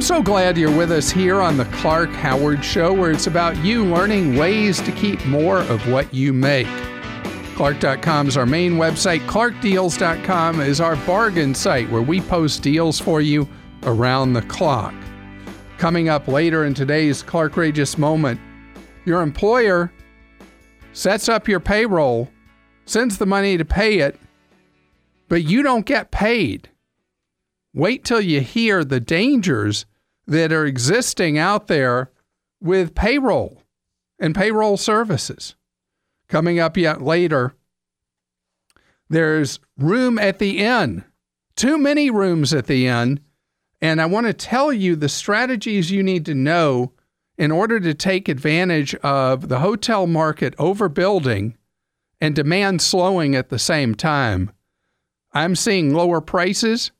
I'm so glad you're with us here on the Clark Howard Show, where it's about you learning ways to keep more of what you make. Clark.com is our main website. ClarkDeals.com is our bargain site where we post deals for you around the clock. Coming up later in today's Clarkrageous moment, your employer sets up your payroll, sends the money to pay it, but you don't get paid. Wait till you hear the dangers that are existing out there with payroll and payroll services. Coming up yet later, there's room at the inn, too many rooms at the inn. And I want to tell you the strategies you need to know in order to take advantage of the hotel market overbuilding and demand slowing at the same time. I'm seeing lower prices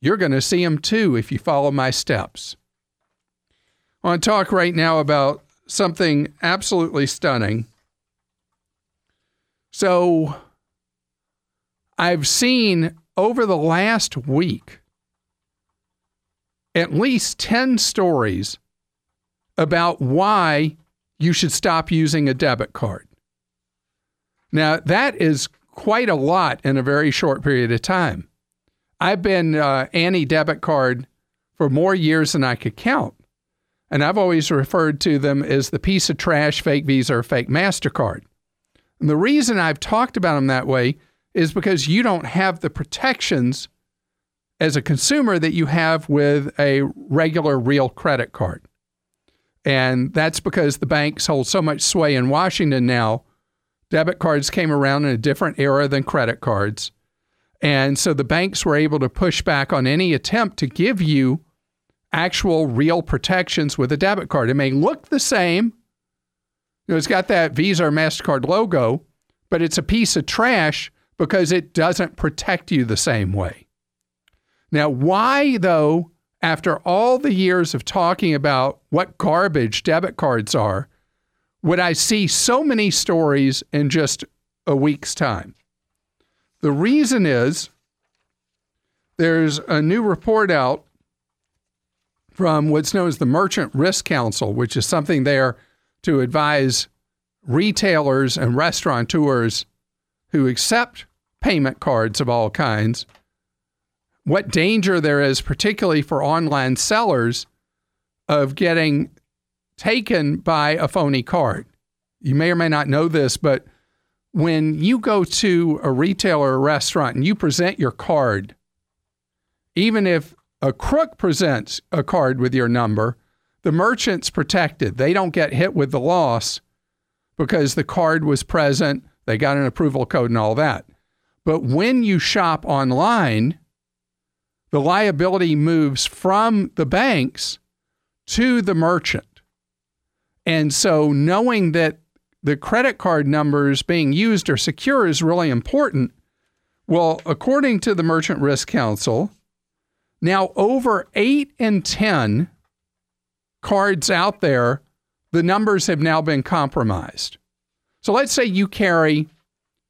you're going to see them too if you follow my steps. Want to talk right now about something absolutely stunning. So, I've seen over the last week at least 10 stories about why you should stop using a debit card. Now, that is quite a lot in a very short period of time. I've been uh, anti debit card for more years than I could count. And I've always referred to them as the piece of trash fake Visa or fake MasterCard. And the reason I've talked about them that way is because you don't have the protections as a consumer that you have with a regular real credit card. And that's because the banks hold so much sway in Washington now. Debit cards came around in a different era than credit cards. And so the banks were able to push back on any attempt to give you actual real protections with a debit card. It may look the same. You know, it's got that Visa or MasterCard logo, but it's a piece of trash because it doesn't protect you the same way. Now, why, though, after all the years of talking about what garbage debit cards are, would I see so many stories in just a week's time? The reason is there's a new report out from what's known as the Merchant Risk Council, which is something there to advise retailers and restaurateurs who accept payment cards of all kinds what danger there is, particularly for online sellers, of getting taken by a phony card. You may or may not know this, but when you go to a retailer or restaurant and you present your card, even if a crook presents a card with your number, the merchant's protected. They don't get hit with the loss because the card was present, they got an approval code and all that. But when you shop online, the liability moves from the banks to the merchant. And so knowing that the credit card numbers being used are secure is really important. Well, according to the Merchant Risk Council, now over 8 in 10 cards out there, the numbers have now been compromised. So let's say you carry,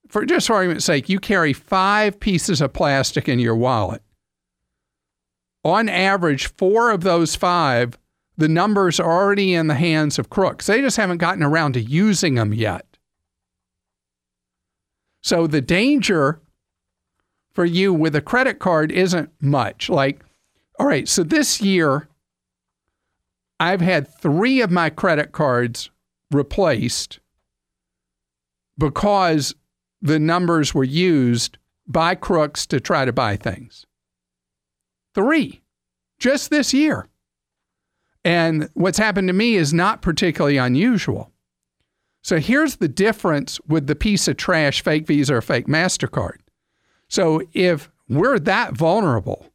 for just for argument's sake, you carry five pieces of plastic in your wallet. On average, four of those five the numbers are already in the hands of crooks. They just haven't gotten around to using them yet. So the danger for you with a credit card isn't much. Like, all right, so this year, I've had three of my credit cards replaced because the numbers were used by crooks to try to buy things. Three, just this year. And what's happened to me is not particularly unusual. So here's the difference with the piece of trash fake Visa or fake MasterCard. So if we're that vulnerable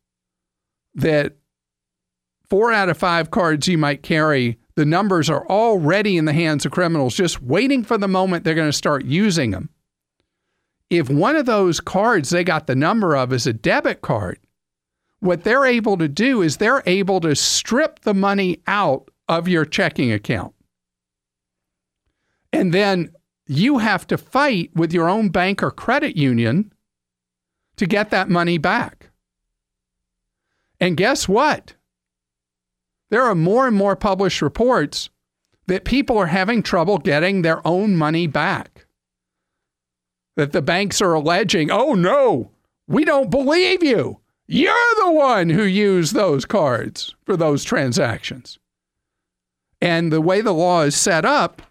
that four out of five cards you might carry, the numbers are already in the hands of criminals, just waiting for the moment they're going to start using them. If one of those cards they got the number of is a debit card, what they're able to do is they're able to strip the money out of your checking account. And then you have to fight with your own bank or credit union to get that money back. And guess what? there are more and more published reports that people are having trouble getting their own money back. That the banks are alleging, oh no, we don't believe you. You're the one who used those cards for those transactions. And the way the law is set up,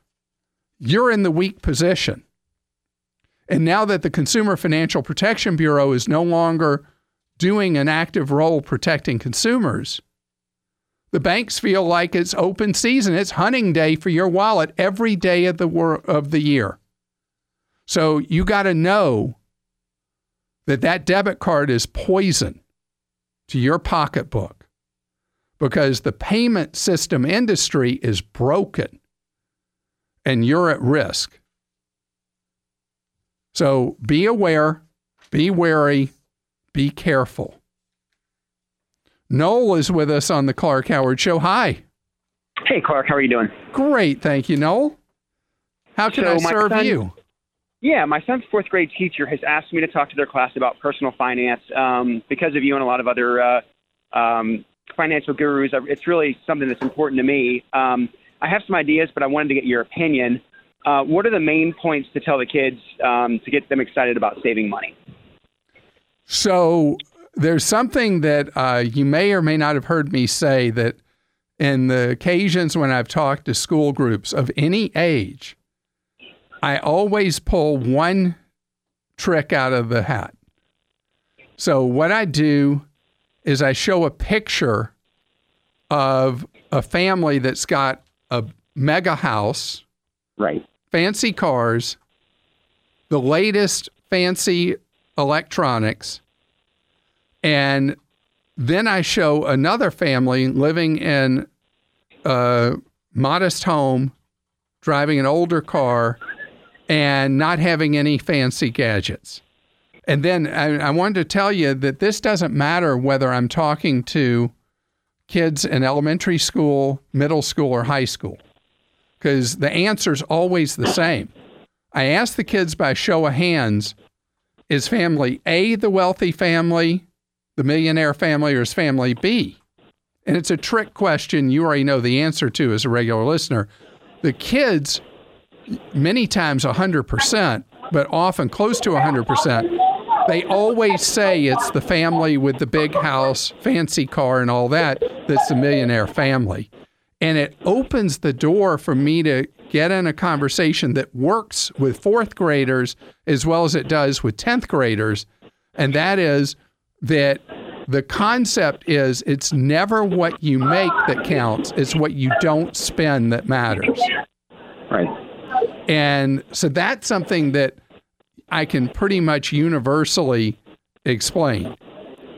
you're in the weak position. And now that the Consumer Financial Protection Bureau is no longer doing an active role protecting consumers, the banks feel like it's open season. It's hunting day for your wallet every day of the wor- of the year. So you got to know that that debit card is poison to your pocketbook because the payment system industry is broken and you're at risk. So be aware, be wary, be careful. Noel is with us on the Clark Howard Show. Hi. Hey, Clark. How are you doing? Great. Thank you, Noel. How can so I serve son, you? Yeah, my son's fourth grade teacher has asked me to talk to their class about personal finance um, because of you and a lot of other uh, um, financial gurus. It's really something that's important to me. Um, I have some ideas, but I wanted to get your opinion. Uh, what are the main points to tell the kids um, to get them excited about saving money? So there's something that uh, you may or may not have heard me say that in the occasions when I've talked to school groups of any age, I always pull one trick out of the hat. So, what I do is I show a picture of a family that's got a mega house, right? Fancy cars, the latest fancy electronics, and then I show another family living in a modest home, driving an older car, and not having any fancy gadgets. And then I, I, wanted to tell you that this doesn't matter whether I'm talking to kids in elementary school, middle school, or high school, because the answer is always the same. I ask the kids by show of hands is family A the wealthy family, the millionaire family, or is family B? And it's a trick question you already know the answer to as a regular listener. The kids many times 100%, but often close to 100%, they always say it's the family with the big house, fancy car, and all that that's the millionaire family. And it opens the door for me to get in a conversation that works with fourth graders as well as it does with 10th graders. And that is that the concept is it's never what you make that counts, it's what you don't spend that matters. Right. And so that's something that I can pretty much universally explain.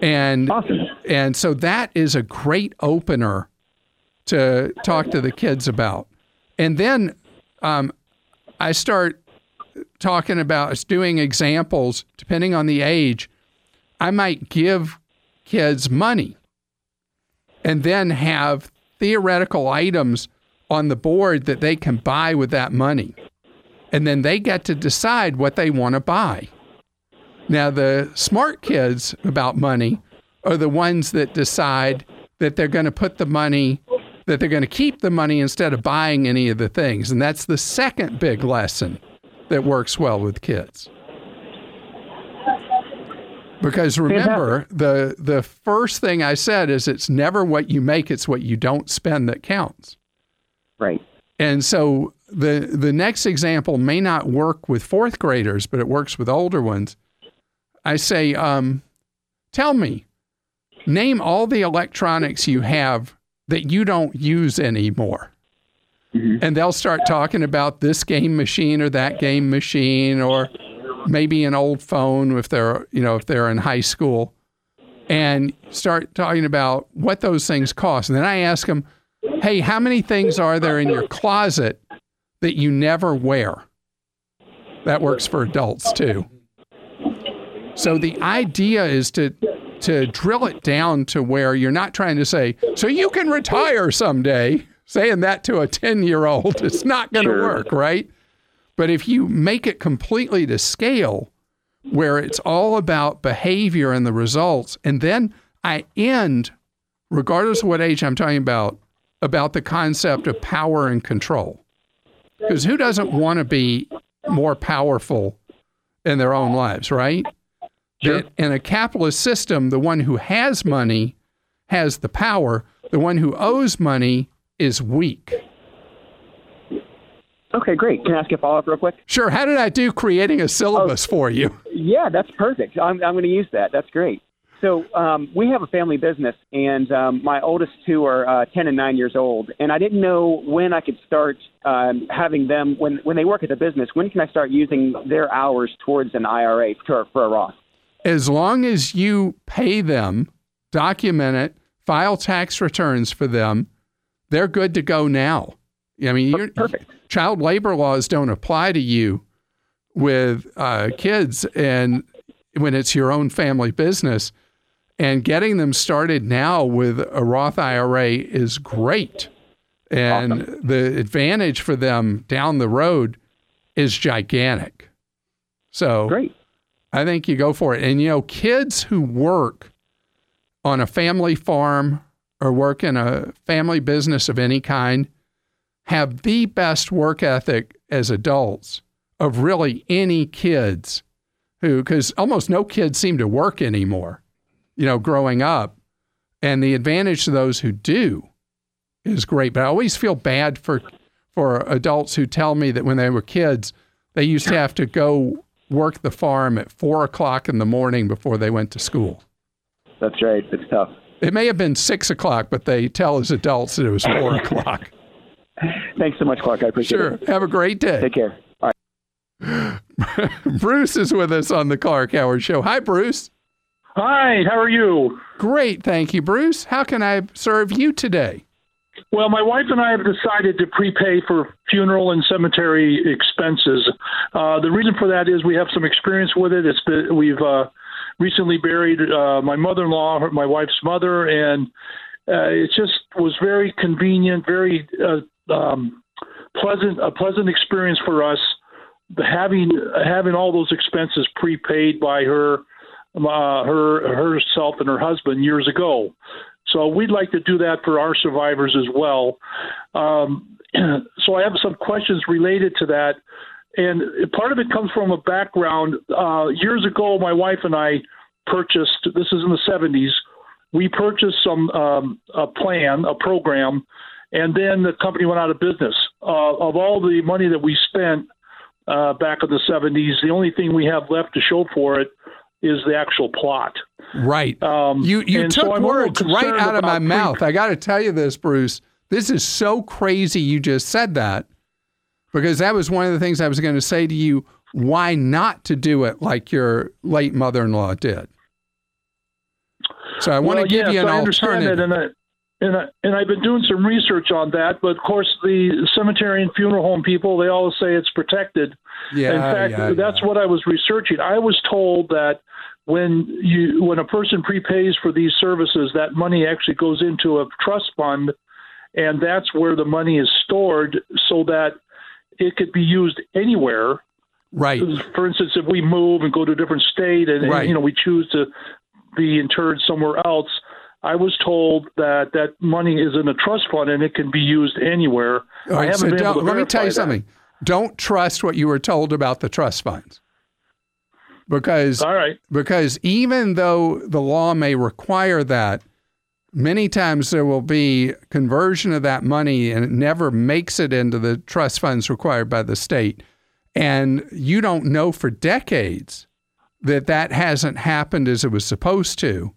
And awesome. and so that is a great opener to talk to the kids about. And then um, I start talking about doing examples depending on the age. I might give kids money and then have theoretical items on the board that they can buy with that money and then they get to decide what they want to buy. Now, the smart kids about money are the ones that decide that they're going to put the money, that they're going to keep the money instead of buying any of the things. And that's the second big lesson that works well with kids. Because remember, the the first thing I said is it's never what you make, it's what you don't spend that counts. Right. And so the the next example may not work with fourth graders, but it works with older ones. I say, um, tell me, name all the electronics you have that you don't use anymore. Mm-hmm. And they'll start talking about this game machine or that game machine or maybe an old phone if they're, you know, if they're in high school and start talking about what those things cost. And then I ask them, "Hey, how many things are there in your closet that you never wear. That works for adults too. So the idea is to to drill it down to where you're not trying to say, so you can retire someday. Saying that to a 10 year old, it's not going to sure. work, right? But if you make it completely to scale, where it's all about behavior and the results, and then I end, regardless of what age I'm talking about, about the concept of power and control. Because who doesn't want to be more powerful in their own lives, right? Sure. That in a capitalist system, the one who has money has the power, the one who owes money is weak. Okay, great. Can I ask you a follow up real quick? Sure. How did I do creating a syllabus for you? Yeah, that's perfect. I'm, I'm going to use that. That's great. So um, we have a family business, and um, my oldest two are uh, 10 and 9 years old. And I didn't know when I could start um, having them, when, when they work at the business, when can I start using their hours towards an IRA for, for a Roth? As long as you pay them, document it, file tax returns for them, they're good to go now. I mean, you're, Perfect. child labor laws don't apply to you with uh, kids and when it's your own family business. And getting them started now with a Roth IRA is great. And the advantage for them down the road is gigantic. So Great. I think you go for it. And you know, kids who work on a family farm or work in a family business of any kind have the best work ethic as adults of really any kids who, because almost no kids seem to work anymore, you know, growing up. And the advantage to those who do is great. But I always feel bad for for adults who tell me that when they were kids, they used to have to go work the farm at four o'clock in the morning before they went to school. That's right. It's tough. It may have been six o'clock, but they tell as adults that it was four o'clock. Thanks so much, Clark. I appreciate Sure. it. Sure. Have a great day. Take care. All right. Bruce is with us on the Clark Howard Show. Hi, Bruce. Hi, how are you? Great. Thank you, Bruce. How can I serve you today? Well, my wife and I have decided to prepay for funeral and cemetery expenses. Uh, the reason for that is we have some experience with it. It's been, we've uh, recently buried uh, my mother-in-law, my wife's mother, and uh, it just was very convenient, very uh, um, pleasant, a pleasant experience for us having having all those expenses prepaid by her, uh, her herself and her husband years ago. So we'd like to do that for our survivors as well. Um, so I have some questions related to that, and part of it comes from a background. Uh, years ago, my wife and I purchased. This is in the '70s. We purchased some um, a plan, a program, and then the company went out of business. Uh, of all the money that we spent uh, back in the '70s, the only thing we have left to show for it is the actual plot. Right. Um, you you so took little words right out of my pre- mouth. I got to tell you this, Bruce. This is so crazy you just said that because that was one of the things I was going to say to you. Why not to do it like your late mother in law did? So I want well, to give yes, you an I understand alternative. that, and and I, and I've been doing some research on that. But of course, the cemetery and funeral home people they always say it's protected. yeah, In fact, yeah, that's yeah. what I was researching. I was told that when you when a person prepays for these services, that money actually goes into a trust fund, and that's where the money is stored, so that it could be used anywhere. right. For instance, if we move and go to a different state, and, and, you know we choose to be interred somewhere else. I was told that that money is in a trust fund and it can be used anywhere. All I right, so been able don't- to let me tell you that. something. Don't trust what you were told about the trust funds. Because All right. because even though the law may require that, many times there will be conversion of that money and it never makes it into the trust funds required by the state. And you don't know for decades that that hasn't happened as it was supposed to.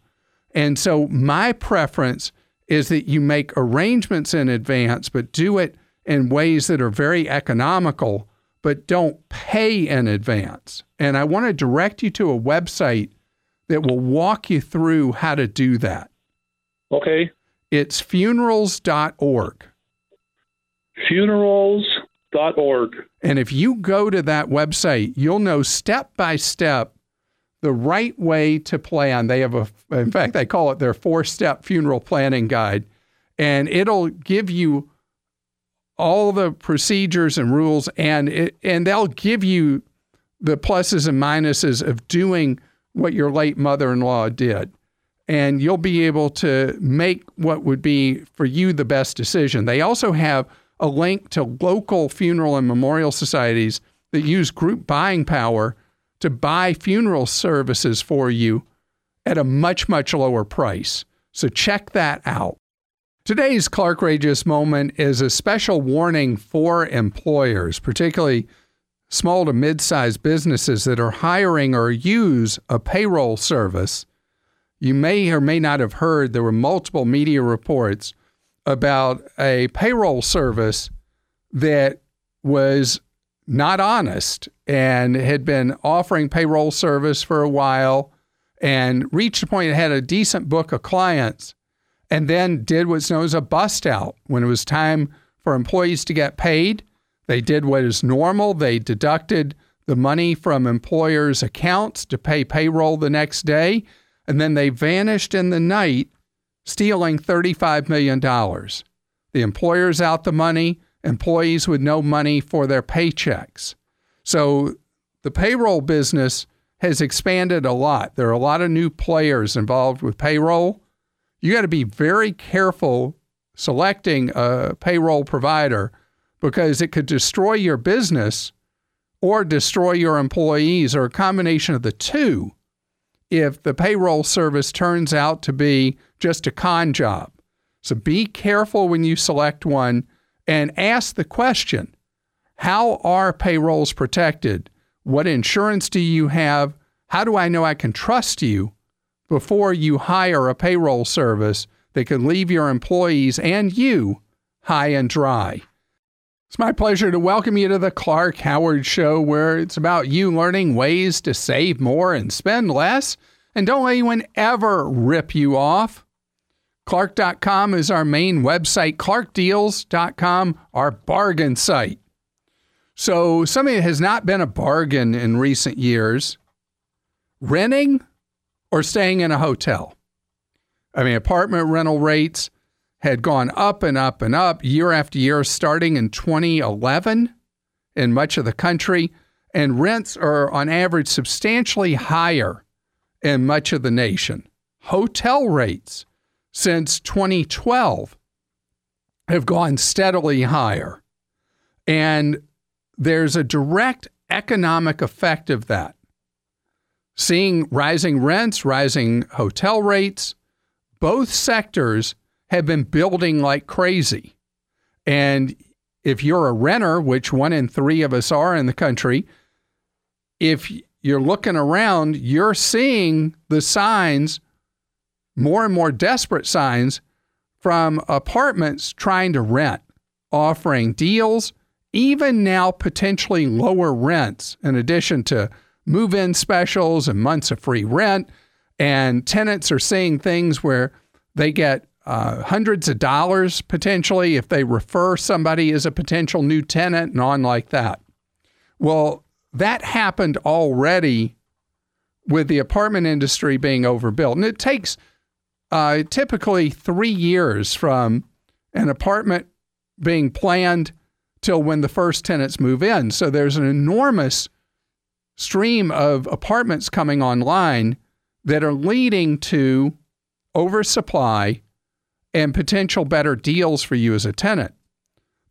And so my preference is that you make arrangements in advance, but do it in ways that are very economical, but don't pay in advance. And I want to direct you to a website that will walk you through how to do that. Okay. It's funerals.org. Funerals.org. And if you go to that website, you'll know step by step the right way to plan. They have a, in fact, they call it their four step funeral planning guide. And it'll give you all the procedures and rules, and it, and they'll give you the pluses and minuses of doing what your late mother in law did. and you'll be able to make what would be for you the best decision. They also have a link to local funeral and memorial societies that use group buying power to buy funeral services for you at a much, much lower price. So check that out. Today's Clarkrageous moment is a special warning for employers, particularly small to mid sized businesses that are hiring or use a payroll service you may or may not have heard there were multiple media reports about a payroll service that was not honest and had been offering payroll service for a while and reached a point it had a decent book of clients and then did what's known as a bust out when it was time for employees to get paid they did what is normal they deducted the money from employers accounts to pay payroll the next day and then they vanished in the night, stealing $35 million. The employer's out the money, employees with no money for their paychecks. So the payroll business has expanded a lot. There are a lot of new players involved with payroll. You got to be very careful selecting a payroll provider because it could destroy your business or destroy your employees or a combination of the two if the payroll service turns out to be just a con job. So be careful when you select one and ask the question How are payrolls protected? What insurance do you have? How do I know I can trust you before you hire a payroll service that can leave your employees and you high and dry? It's my pleasure to welcome you to the Clark Howard Show, where it's about you learning ways to save more and spend less. And don't let anyone ever rip you off. Clark.com is our main website, clarkdeals.com, our bargain site. So, something that has not been a bargain in recent years renting or staying in a hotel. I mean, apartment rental rates had gone up and up and up year after year, starting in 2011 in much of the country. And rents are on average substantially higher in much of the nation. Hotel rates since 2012 have gone steadily higher. And there's a direct economic effect of that. Seeing rising rents, rising hotel rates, both sectors have been building like crazy. And if you're a renter, which one in three of us are in the country, if you're looking around, you're seeing the signs, more and more desperate signs from apartments trying to rent, offering deals, even now potentially lower rents, in addition to move in specials and months of free rent. And tenants are seeing things where they get uh, hundreds of dollars potentially if they refer somebody as a potential new tenant and on like that. Well, that happened already with the apartment industry being overbuilt. And it takes uh, typically three years from an apartment being planned till when the first tenants move in. So there's an enormous stream of apartments coming online that are leading to oversupply and potential better deals for you as a tenant.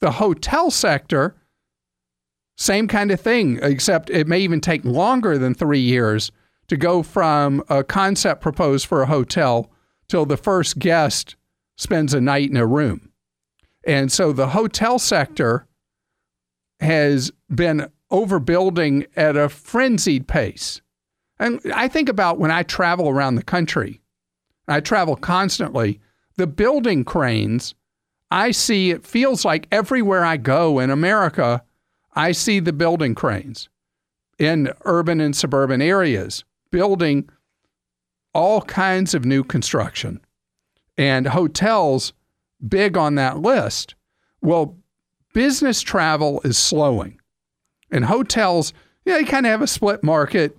The hotel sector, same kind of thing, except it may even take longer than three years to go from a concept proposed for a hotel till the first guest spends a night in a room. And so the hotel sector has been overbuilding at a frenzied pace. And I think about when I travel around the country, I travel constantly the building cranes, I see it feels like everywhere I go in America, I see the building cranes in urban and suburban areas building all kinds of new construction and hotels big on that list. Well, business travel is slowing. And hotels, yeah, they kind of have a split market,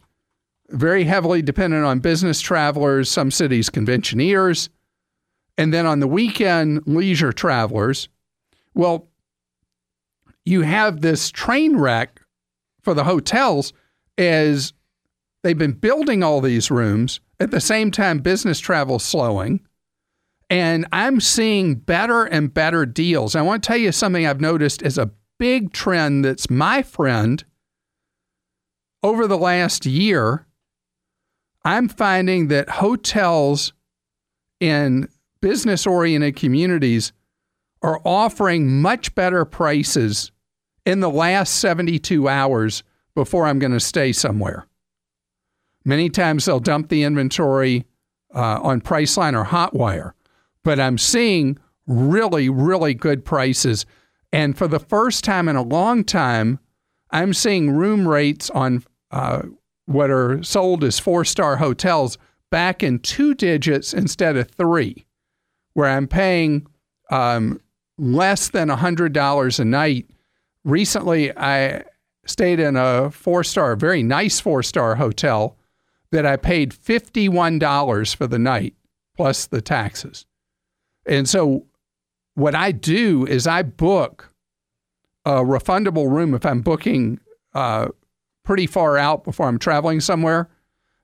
very heavily dependent on business travelers, some cities conventioneers, and then on the weekend, leisure travelers. Well, you have this train wreck for the hotels as they've been building all these rooms At the same time, business travel slowing. And I'm seeing better and better deals. I want to tell you something I've noticed is a big trend that's my friend over the last year. I'm finding that hotels in business oriented communities are offering much better prices in the last 72 hours before I'm going to stay somewhere. Many times they'll dump the inventory uh, on Priceline or Hotwire, but I'm seeing really, really good prices. And for the first time in a long time, I'm seeing room rates on uh, what are sold as four star hotels back in two digits instead of three, where I'm paying um, less than $100 a night. Recently, I stayed in a four star, very nice four star hotel that I paid $51 for the night plus the taxes. And so, what I do is I book a refundable room if I'm booking uh, pretty far out before I'm traveling somewhere.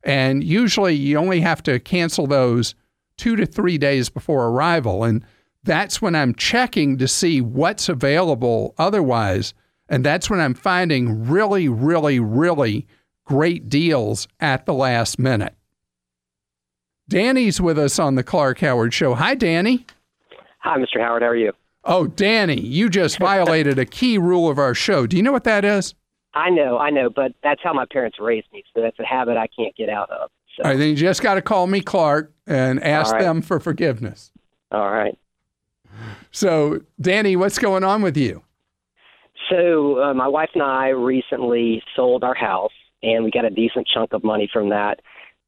And usually you only have to cancel those two to three days before arrival. And that's when I'm checking to see what's available otherwise. And that's when I'm finding really, really, really great deals at the last minute. Danny's with us on the Clark Howard Show. Hi, Danny. Hi, Mr. Howard. How are you? Oh, Danny, you just violated a key rule of our show. Do you know what that is? I know, I know, but that's how my parents raised me, so that's a habit I can't get out of. So. All right, then you just got to call me Clark and ask right. them for forgiveness. All right. So, Danny, what's going on with you? So, uh, my wife and I recently sold our house, and we got a decent chunk of money from that.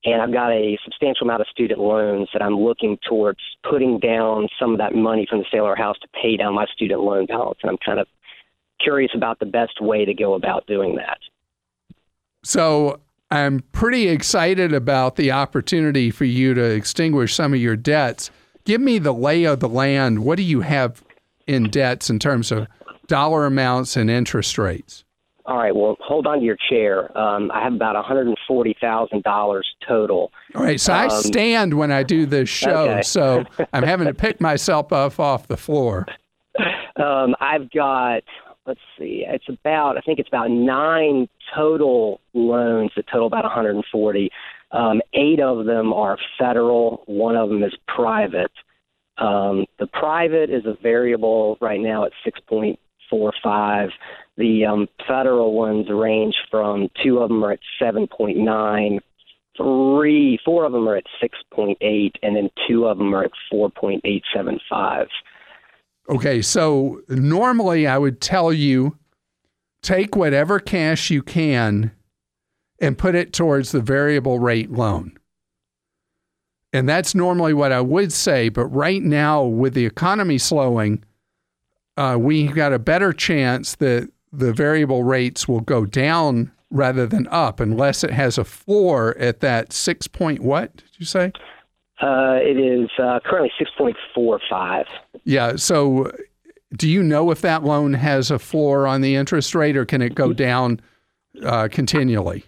And I've got a substantial amount of student loans that I'm looking towards putting down some of that money from the sale of our house to pay down my student loan balance. And I'm kind of curious about the best way to go about doing that. So, I'm pretty excited about the opportunity for you to extinguish some of your debts. Give me the lay of the land. What do you have in debts in terms of dollar amounts and interest rates? All right. Well, hold on to your chair. Um, I have about one hundred and forty thousand dollars total. All right. So um, I stand when I do this show, okay. so I'm having to pick myself up off the floor. Um, I've got. Let's see. It's about. I think it's about nine total loans that total about one hundred and forty. Um, eight of them are federal. One of them is private. Um, the private is a variable right now at six point four five. The um, federal ones range from two of them are at 7.9, three, four of them are at 6.8, and then two of them are at 4.875. Okay, so normally I would tell you take whatever cash you can and put it towards the variable rate loan. And that's normally what I would say. But right now, with the economy slowing, uh, we've got a better chance that the variable rates will go down rather than up unless it has a floor at that six point what did you say? Uh, it is uh, currently 6.45. Yeah. So do you know if that loan has a floor on the interest rate or can it go down uh, continually?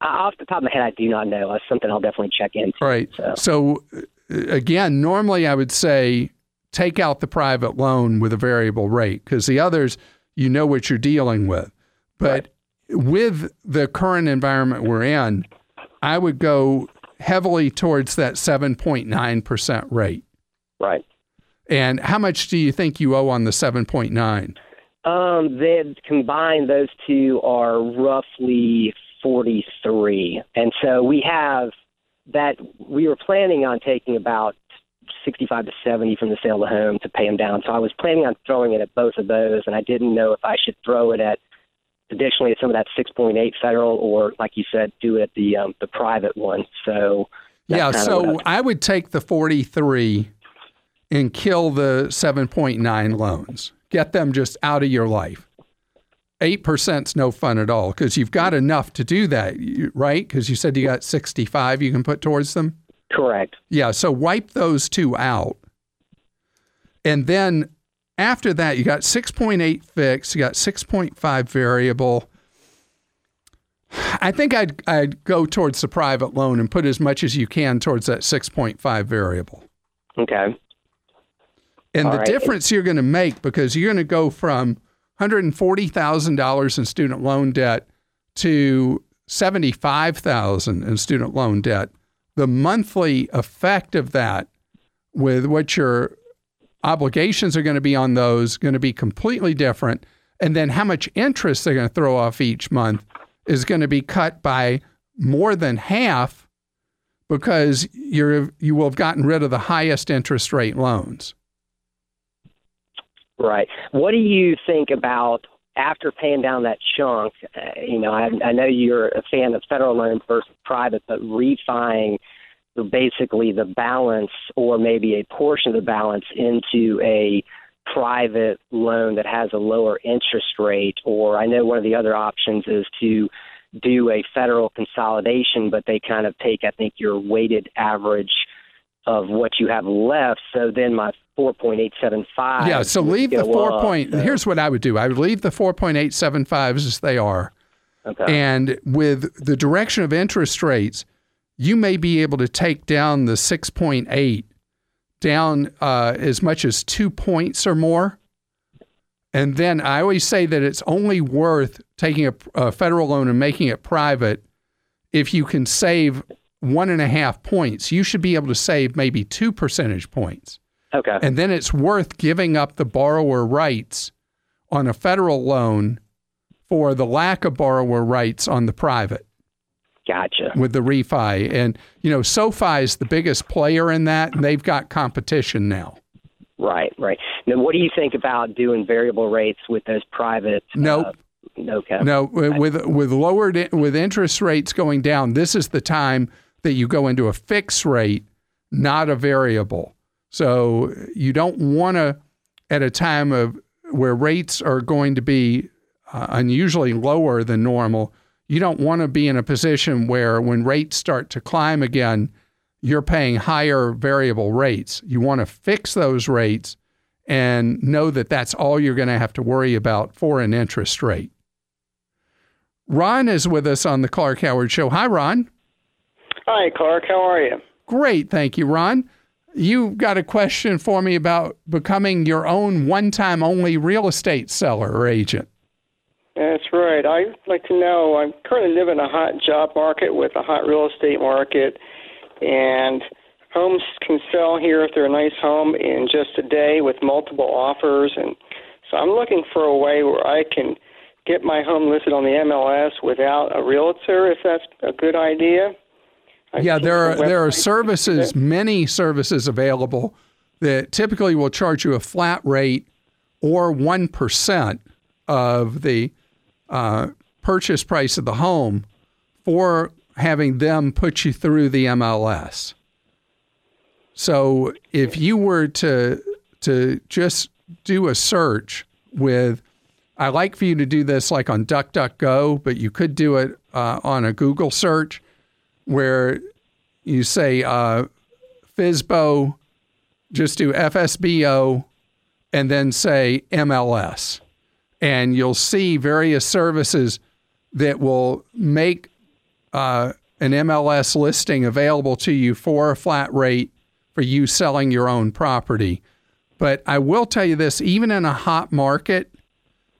Off the top of my head, I do not know. That's something I'll definitely check into. Right. So, so again, normally I would say take out the private loan with a variable rate because the others, you know what you're dealing with. But right. with the current environment we're in, I would go heavily towards that 7.9% rate. Right. And how much do you think you owe on the 7.9? Um, they combined those two are roughly 43. And so we have that we were planning on taking about 65 to 70 from the sale of the home to pay them down. So I was planning on throwing it at both of those, and I didn't know if I should throw it at additionally at some of that 6.8 federal, or like you said, do it the um, the private one. So yeah, so I would take the 43 and kill the 7.9 loans. Get them just out of your life. 8% is no fun at all because you've got enough to do that, right? Because you said you got 65 you can put towards them. Correct. Yeah. So wipe those two out. And then after that, you got 6.8 fixed, you got 6.5 variable. I think I'd I'd go towards the private loan and put as much as you can towards that 6.5 variable. Okay. And All the right. difference you're going to make because you're going to go from $140,000 in student loan debt to 75,000 in student loan debt. The monthly effect of that with what your obligations are going to be on those going to be completely different and then how much interest they're going to throw off each month is going to be cut by more than half because you're you will have gotten rid of the highest interest rate loans. Right. What do you think about after paying down that chunk? Uh, you know, I, I know you're a fan of federal loans versus private, but refining basically the balance or maybe a portion of the balance into a private loan that has a lower interest rate, or I know one of the other options is to do a federal consolidation, but they kind of take, I think, your weighted average of what you have left. So then my 4.875. Yeah, so leave the four up, point. so- Here's what I would do. I would leave the four point eight seven fives as they are, Okay. and with the direction of interest rates, you may be able to take down the six point eight down uh, as much as two points or more. And then I always say that it's only worth taking a, a federal loan and making it private if you can save one and a half points. You should be able to save maybe two percentage points. Okay. And then it's worth giving up the borrower rights on a federal loan for the lack of borrower rights on the private Gotcha. with the refi. And, you know, SoFi is the biggest player in that, and they've got competition now. Right, right. Now, what do you think about doing variable rates with those private? Nope. Uh, okay. No, with with lowered with interest rates going down, this is the time that you go into a fixed rate, not a variable. So you don't want to, at a time of where rates are going to be uh, unusually lower than normal, you don't want to be in a position where when rates start to climb again, you're paying higher variable rates. You want to fix those rates and know that that's all you're going to have to worry about for an interest rate. Ron is with us on the Clark Howard Show. Hi, Ron. Hi, Clark. How are you? Great. Thank you, Ron. You got a question for me about becoming your own one time only real estate seller or agent. That's right. I'd like to know I currently live in a hot job market with a hot real estate market, and homes can sell here if they're a nice home in just a day with multiple offers. And so I'm looking for a way where I can get my home listed on the MLS without a realtor, if that's a good idea. Yeah, there are there are services, many services available that typically will charge you a flat rate or one percent of the uh, purchase price of the home for having them put you through the MLS. So if you were to to just do a search with, I like for you to do this like on DuckDuckGo, but you could do it uh, on a Google search where you say uh, FISBO, just do FSBO, and then say MLS. And you'll see various services that will make uh, an MLS listing available to you for a flat rate for you selling your own property. But I will tell you this even in a hot market,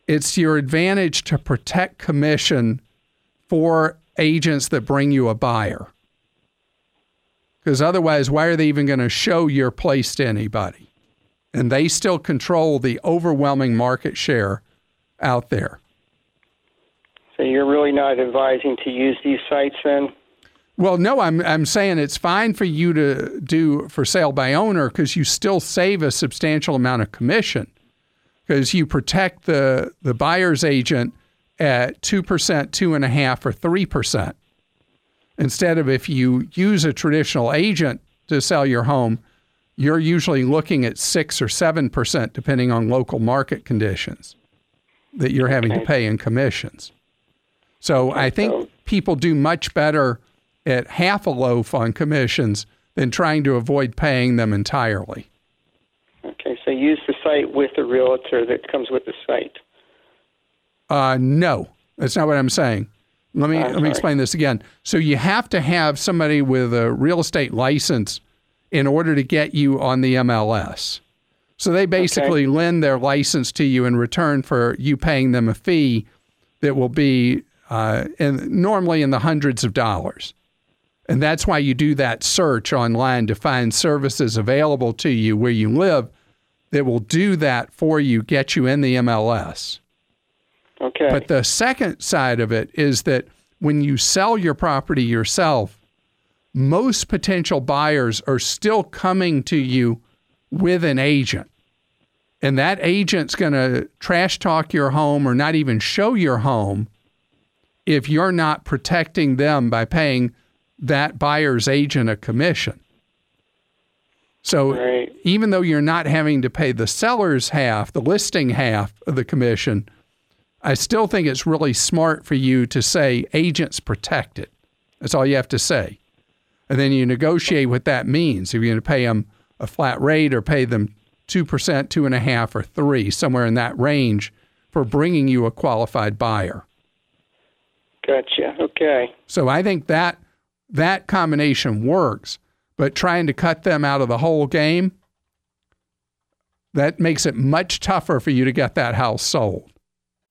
it's your advantage to protect commission for agents that bring you a buyer. Because otherwise, why are they even going to show your place to anybody? And they still control the overwhelming market share out there. So you're really not advising to use these sites then? Well, no, I'm I'm saying it's fine for you to do for sale by owner because you still save a substantial amount of commission because you protect the the buyer's agent at two percent, 2.5%, or three percent. Instead of if you use a traditional agent to sell your home, you're usually looking at six or seven percent, depending on local market conditions, that you're having to pay in commissions. So I think people do much better at half a loaf on commissions than trying to avoid paying them entirely. Okay, so use the site with the realtor that comes with the site. Uh, no, that's not what I'm saying. Let me I'm let me sorry. explain this again. So you have to have somebody with a real estate license in order to get you on the MLS. So they basically lend their license to you in return for you paying them a fee that will be uh, in, normally in the hundreds of dollars. And that's why you do that search online to find services available to you where you live that will do that for you, get you in the MLS. Okay. But the second side of it is that when you sell your property yourself, most potential buyers are still coming to you with an agent. And that agent's going to trash talk your home or not even show your home if you're not protecting them by paying that buyer's agent a commission. So Right. even though you're not having to pay the seller's half, the listing half of the commission, I still think it's really smart for you to say agents protect it. That's all you have to say. And then you negotiate what that means. If you're going to pay them a flat rate or pay them 2%, 2.5, or three, somewhere in that range for bringing you a qualified buyer. Gotcha. Okay. So I think that that combination works, but trying to cut them out of the whole game, that makes it much tougher for you to get that house sold.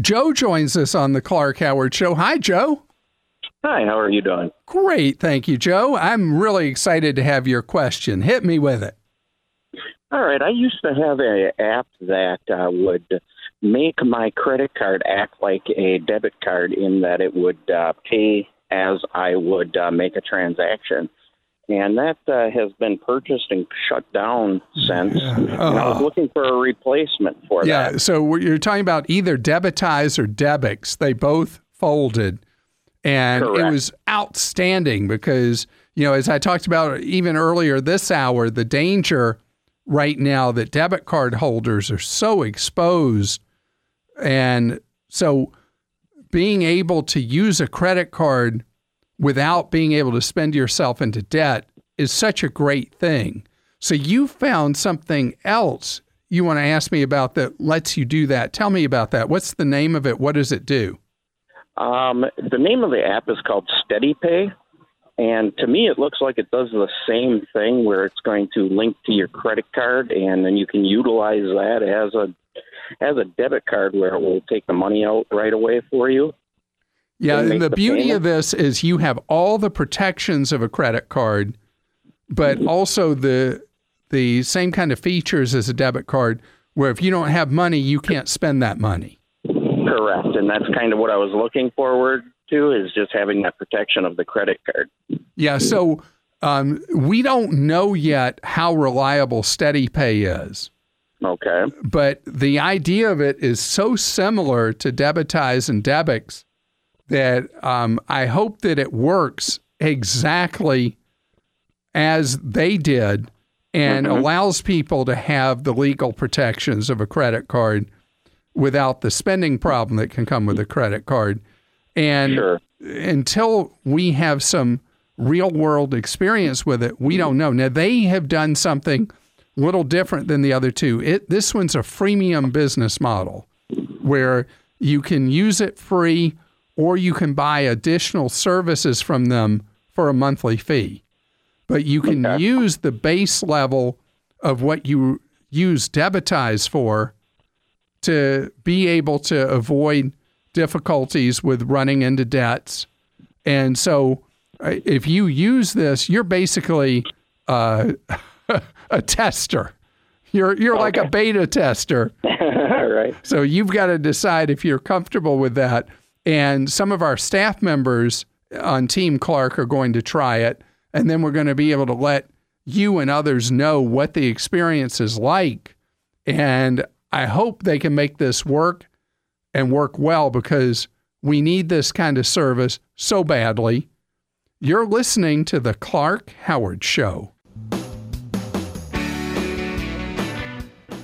Joe joins us on the Clark Howard Show. Hi, Joe. Hi, how are you doing? Great. Thank you, Joe. I'm really excited to have your question. Hit me with it. All right, I used to have an app that uh, would make my credit card act like a debit card in that it would uh, pay as I would uh, make a transaction. And that uh, has been purchased and shut down since. And I was Oh. looking for a replacement for Yeah. that. Yeah, so you're talking about either Debitize or Debix. They both folded. And it was outstanding because, you know, as I talked about even earlier this hour, the danger right now that debit card holders are so exposed. And so being able to use a credit card without being able to spend yourself into debt is such a great thing. So you found something else you want to ask me about that lets you do that. Tell me about that. What's the name of it? What does it do? Um, the name of the app is called SteadyPay, and to me, it looks like it does the same thing where it's going to link to your credit card, and then you can utilize that as a as a debit card where it will take the money out right away for you. Yeah, and the the beauty payment? of this is you have all the protections of a credit card, but also the the same kind of features as a debit card where if you don't have money, you can't spend that money. Correct, and that's kind of what I was looking forward to is just having that protection of the credit card. Yeah, so um, we don't know yet how reliable SteadyPay is. Okay. but the idea of it is so similar to Debitize and Debix that um, I hope that it works exactly as they did and allows people to have the legal protections of a credit card without the spending problem that can come with a credit card. And Sure. until we have some real world experience with it, we don't know. Now they have done something a little different than the other two. It this one's a freemium business model where you can use it free or you can buy additional services from them for a monthly fee. But you can Okay. use the base level of what you use Debitize for to be able to avoid difficulties with running into debts. And so uh, if you use this, you're basically uh, a tester. You're you're like a beta tester. right. So you've got to decide if you're comfortable with that. And some of our staff members on Team Clark are going to try it, and then we're going to be able to let you and others know what the experience is like. And I hope they can make this work and work well because we need this kind of service so badly. You're listening to the Clark Howard Show.